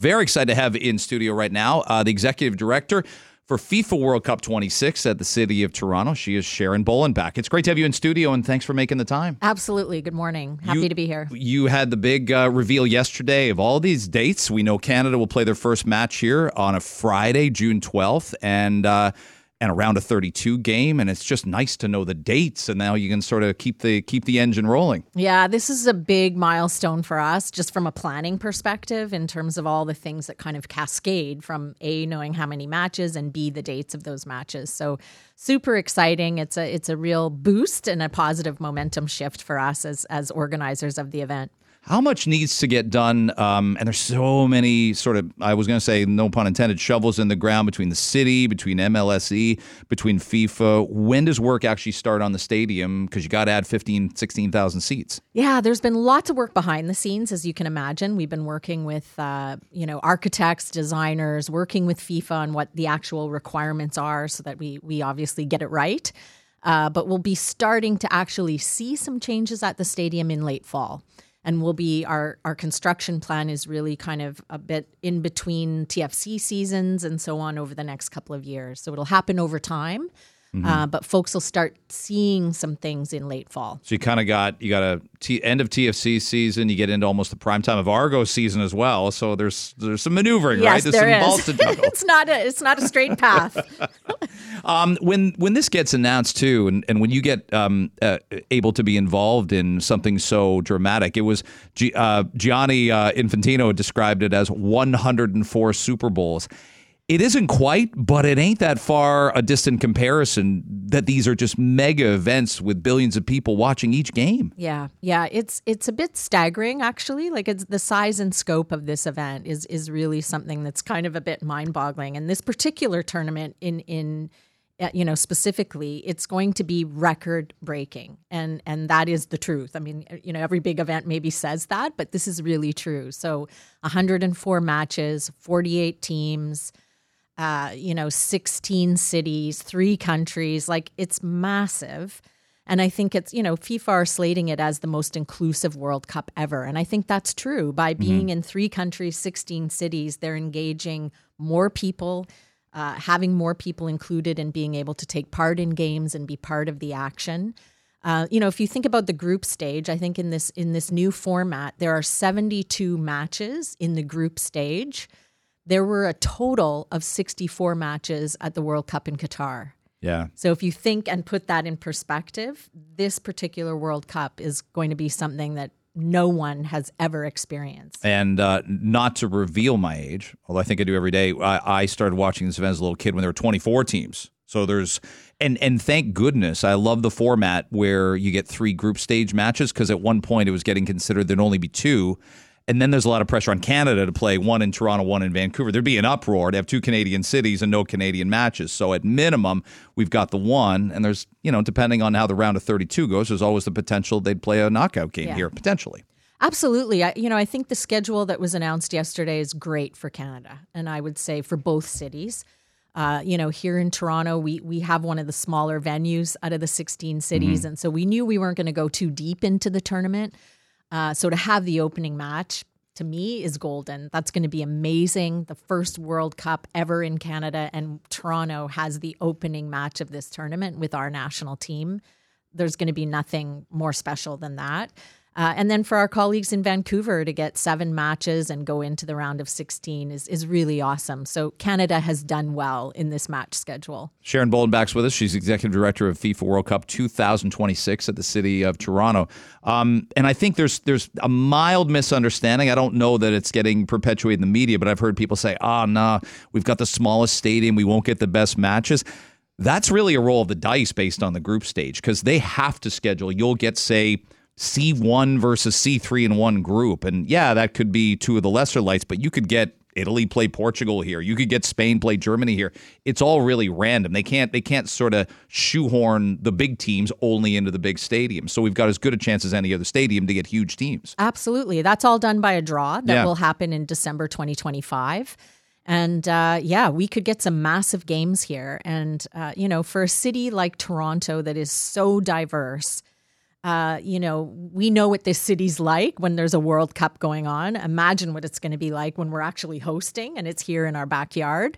Very excited to have in studio right now uh, the executive director for FIFA World Cup 26 at the City of Toronto. She is Sharon Bollenbach. It's great to have you in studio, and thanks for making the time. Absolutely. Good morning. Happy You- to be here. You had the big uh, reveal yesterday of all these dates. We know Canada will play their first match here on a Friday, June 12th, and uh, and around a 32 game. And it's just nice to know the dates, and now you can sort of keep the keep the engine rolling. Yeah, this is a big milestone for us, just from a planning perspective, in terms of all the things that kind of cascade from A, knowing how many matches, and B, the dates of those matches. So super exciting. It's a it's a real boost and a positive momentum shift for us as as organizers of the event. How much needs to get done? Um, and there's so many sort of, I was going to say, no pun intended, shovels in the ground between the city, between MLSE, between FIFA. When does work actually start on the stadium? Because you got to add 15, 16,000 seats. Yeah, there's been lots of work behind the scenes, as you can imagine. We've been working with, uh, you know, architects, designers, working with FIFA on what the actual requirements are, so that we we obviously get it right. Uh, but we'll be starting to actually see some changes at the stadium in late fall, and we'll be our our construction plan is really kind of a bit in between TFC seasons and so on over the next couple of years. So it'll happen over time. Uh, but folks will start seeing some things in late fall. So you kind of got you got a t- end of TFC season. You get into almost the prime time of Argo season as well. So there's there's some maneuvering, right? There's there some is. balls to juggle. it's not a it's not a straight path. Um, when when this gets announced too, and, and when you get um, uh, able to be involved in something so dramatic, it was G- uh, Gianni uh, Infantino described it as 104 Super Bowls. It isn't quite, but it ain't that far a distant comparison. That these are just mega events with billions of people watching each game. yeah, yeah, it's it's a bit staggering actually. Like it's the size and scope of this event is is really something that's kind of a bit mind boggling. And this particular tournament in in uh, you know specifically it's going to be record breaking and and that is the truth i mean you know every big event maybe says that but this is really true so 104 matches 48 teams uh, you know, 16 cities, three countries. Like it's massive. And I think it's, you know, FIFA are slating it as the most inclusive World Cup ever. And I think that's true. By being in three countries, 16 cities, they're engaging more people, uh, having more people included and being able to take part in games and be part of the action. Uh, you know, if you think about the group stage, I think in this in this new format, there are 72 matches in the group stage there were a total of 64 matches at the World Cup in Qatar. Yeah. So if you think and put that in perspective, this particular World Cup is going to be something that no one has ever experienced. And uh, not to reveal my age, although I think I do every day. I, I started watching this event as a little kid when there were 24 teams. So there's and and thank goodness I love the format where you get three group stage matches because at one point it was getting considered there'd only be two. And then there's a lot of pressure on Canada to play one in Toronto, one in Vancouver. There'd be an uproar to have two Canadian cities and no Canadian matches. So at minimum, we've got the one. And there's, you know, depending on how the round of 32 goes, there's always the potential they'd play a knockout game Yeah. here, potentially. Absolutely. I, you know, I think the schedule that was announced yesterday is great for Canada, and I would say for both cities. Uh, you know, here in Toronto, we we have one of the smaller venues out of the 16 cities, and so we knew we weren't going to go too deep into the tournament. Uh, so to have the opening match to me is golden. That's going to be amazing. The first World Cup ever in Canada, and Toronto has the opening match of this tournament with our national team. There's going to be nothing more special than that. Uh, and then for our colleagues in Vancouver to get seven matches and go into the round of 16 is, is really awesome. So Canada has done well in this match schedule. Sharon Bollenbach's with us. She's executive director of FIFA World Cup 2026 at the city of Toronto. Um, and I think there's there's a mild misunderstanding. I don't know that it's getting perpetuated in the media, but I've heard people say, "Ah, nah, we've got the smallest stadium. We won't get the best matches." That's really a roll of the dice based on the group stage because they have to schedule. You'll get say. C1 versus C3 in one group. And yeah, that could be two of the lesser lights, but you could get Italy play Portugal here. You could get Spain play Germany here. It's all really random. They can't they can't sort of shoehorn the big teams only into the big stadiums. So we've got as good a chance as any other stadium to get huge teams. Absolutely. That's all done by a draw that Yeah. will happen in December 2025. And uh, yeah, we could get some massive games here. And, uh, you know, for a city like Toronto that is so diverse, Uh, you know, we know what this city's like when there's a World Cup going on. Imagine what it's going to be like when we're actually hosting and it's here in our backyard.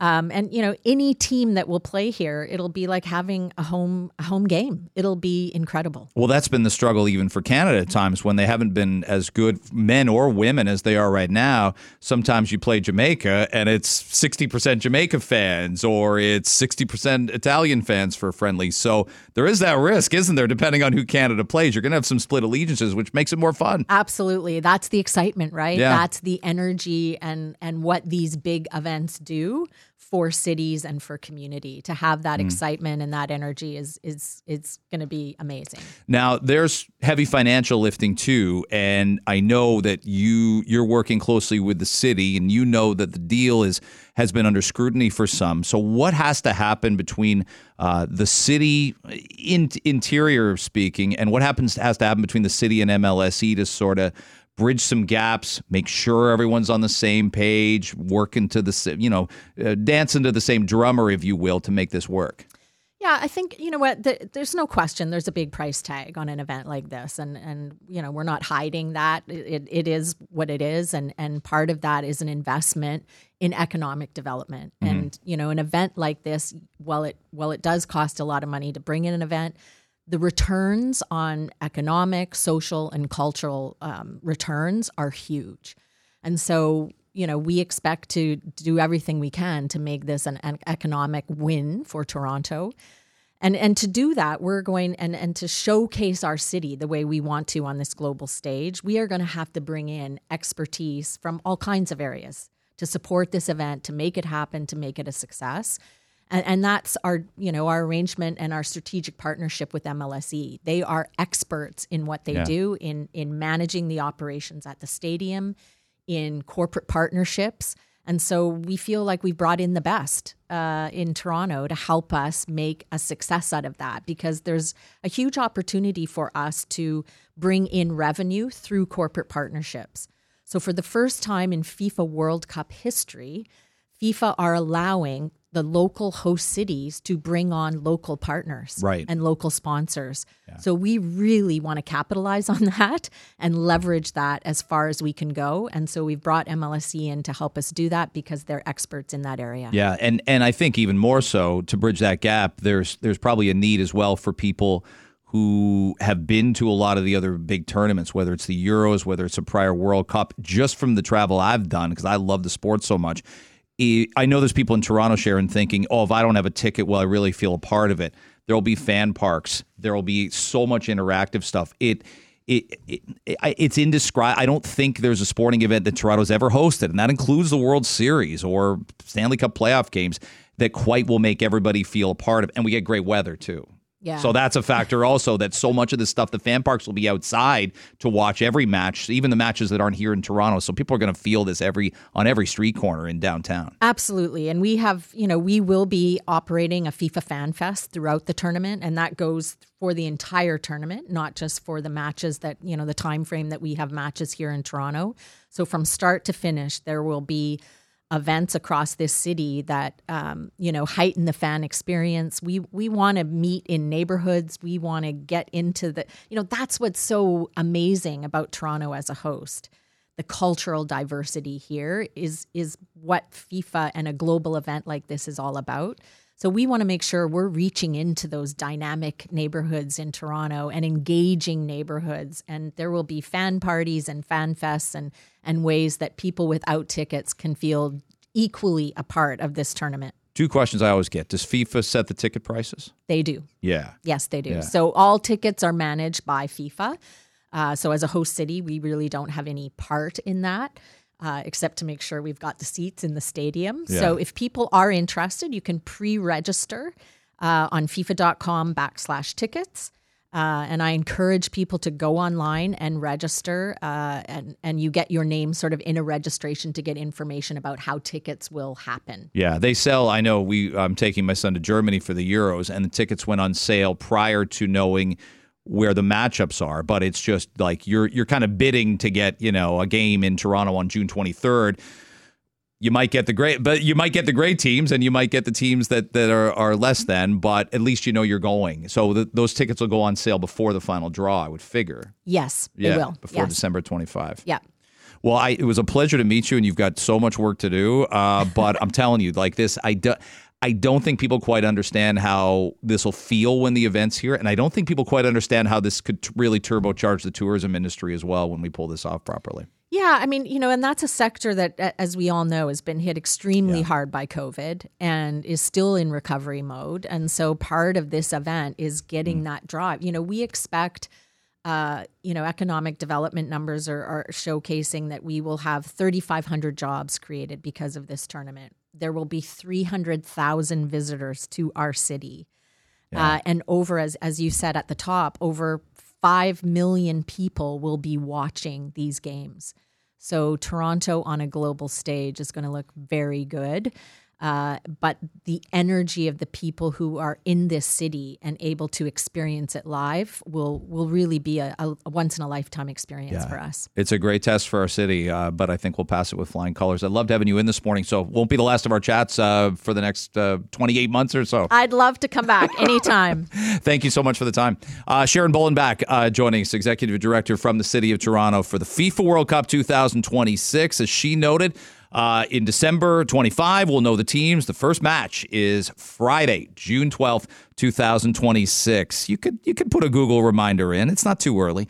Um, and you know, any team that will play here, it'll be like having a home a home game. It'll be incredible. Well, that's been the struggle even for Canada at times when they haven't been as good men or women as they are right now. Sometimes you play Jamaica and it's sixty percent Jamaica fans or it's sixty percent Italian fans for friendly. So there is that risk, isn't there? Depending on who Canada plays, you're going to have some split allegiances, which makes it more fun. Absolutely, that's the excitement, right? Yeah. That's the energy and and what these big events do for cities and for community to have that mm. excitement and that energy is is is going to be amazing. Now there's heavy financial lifting too and I know that you you're working closely with the city and you know that the deal is has been under scrutiny for some. So what has to happen between uh, the city in, interior speaking and what happens has to happen between the city and MLSE to sort of bridge some gaps, make sure everyone's on the same page, work into the, you know, uh, dance into the same drummer, if you will, to make this work. Yeah, I think you know what. The, there's no question. There's a big price tag on an event like this, and and you know we're not hiding that. It, it is what it is, and and part of that is an investment in economic development. Mm-hmm. And you know, an event like this, while it while it does cost a lot of money to bring in an event, the returns on economic, social, and cultural um, returns are huge. And so, you know, we expect to do everything we can to make this an, an economic win for Toronto. And, and to do that, we're going and, and to showcase our city the way we want to on this global stage, we are going to have to bring in expertise from all kinds of areas to support this event, to make it happen, to make it a success and, and that's our you know our arrangement and our strategic partnership with MLSE. They are experts in what they yeah. do in in managing the operations at the stadium, in corporate partnerships. And so we feel like we brought in the best uh, in Toronto to help us make a success out of that because there's a huge opportunity for us to bring in revenue through corporate partnerships. So, for the first time in FIFA World Cup history, FIFA are allowing the local host cities to bring on local partners right. and local sponsors. Yeah. So we really want to capitalize on that and leverage that as far as we can go. And so we've brought MLSE in to help us do that because they're experts in that area. Yeah, and and I think even more so to bridge that gap, there's there's probably a need as well for people who have been to a lot of the other big tournaments, whether it's the Euros, whether it's a prior World Cup, just from the travel I've done, because I love the sport so much I know there's people in Toronto, Sharon, thinking, oh, if I don't have a ticket, will I really feel a part of it? There will be fan parks. There will be so much interactive stuff. It, it, it, it it's indescribable. I don't think there's a sporting event that Toronto's ever hosted, and that includes the World Series or Stanley Cup playoff games that quite will make everybody feel a part of. And we get great weather too. Yeah. So that's a factor also that so much of the stuff, the fan parks will be outside to watch every match, even the matches that aren't here in Toronto. So people are going to feel this every on every street corner in downtown. Absolutely. And we have, you know, we will be operating a FIFA Fan Fest throughout the tournament and that goes for the entire tournament, not just for the matches that, you know, the time frame that we have matches here in Toronto. So from start to finish, there will be events across this city that um, you know heighten the fan experience. We we want to meet in neighborhoods. We want to get into the you know that's what's so amazing about Toronto as a host. The cultural diversity here is is what FIFA and a global event like this is all about. So we want to make sure we're reaching into those dynamic neighborhoods in Toronto and engaging neighborhoods. And there will be fan parties and fan fests and and ways that people without tickets can feel equally a part of this tournament. Two questions I always get. Does FIFA set the ticket prices? They do. Yeah. Yes, they do. Yeah. So all tickets are managed by FIFA. Uh, so as a host city, we really don't have any part in that uh, except to make sure we've got the seats in the stadium. Yeah. So if people are interested, you can pre-register uh, on FIFA.com backslash tickets. Uh, and I encourage people to go online and register, uh, and and you get your name sort of in a registration to get information about how tickets will happen. Yeah, they sell. I know we. I'm taking my son to Germany for the Euros, and the tickets went on sale prior to knowing where the matchups are, but it's just like you're you're kind of bidding to get you know a game in Toronto on June 23rd. you might get the great, but you might get the great teams, and you might get the teams that that are, are less than. But at least you know you're going. So the, those tickets will go on sale before the final draw. I would figure. Yes, Yeah, they will. before yes. December 25. Yeah. Well, I, it was a pleasure to meet you, and you've got so much work to do. Uh, but I'm telling you, like this, I do, I don't think people quite understand how this will feel when the event's here, and I don't think people quite understand how this could t- really turbocharge the tourism industry as well when we pull this off properly. Yeah, I mean, you know, and that's a sector that, as we all know, has been hit extremely hard by COVID and is still in recovery mode. And so part of this event is getting that drive. You know, we expect, uh, you know, economic development numbers are, are showcasing that we will have 3,500 jobs created because of this tournament. There will be 300,000 visitors to our city. Uh, and over, as, as you said at the top, over 5 million people will be watching these games. So Toronto on a global stage is going to look very good. Uh, but the energy of the people who are in this city and able to experience it live will will really be a, a once in a lifetime experience for us. It's a great test for our city, uh, but I think we'll pass it with flying colors. I loved having you in this morning, so it won't be the last of our chats uh, for the next uh, 28 months or so. I'd love to come back anytime. Thank you so much for the time. Uh, Sharon Bollenbach uh, joining us, Executive Director from the City of Toronto for the FIFA World Cup 2026. As she noted, uh, in December 25, we'll know the teams. The first match is Friday, June 12th, 2026. You could you could put a Google reminder in. It's not too early.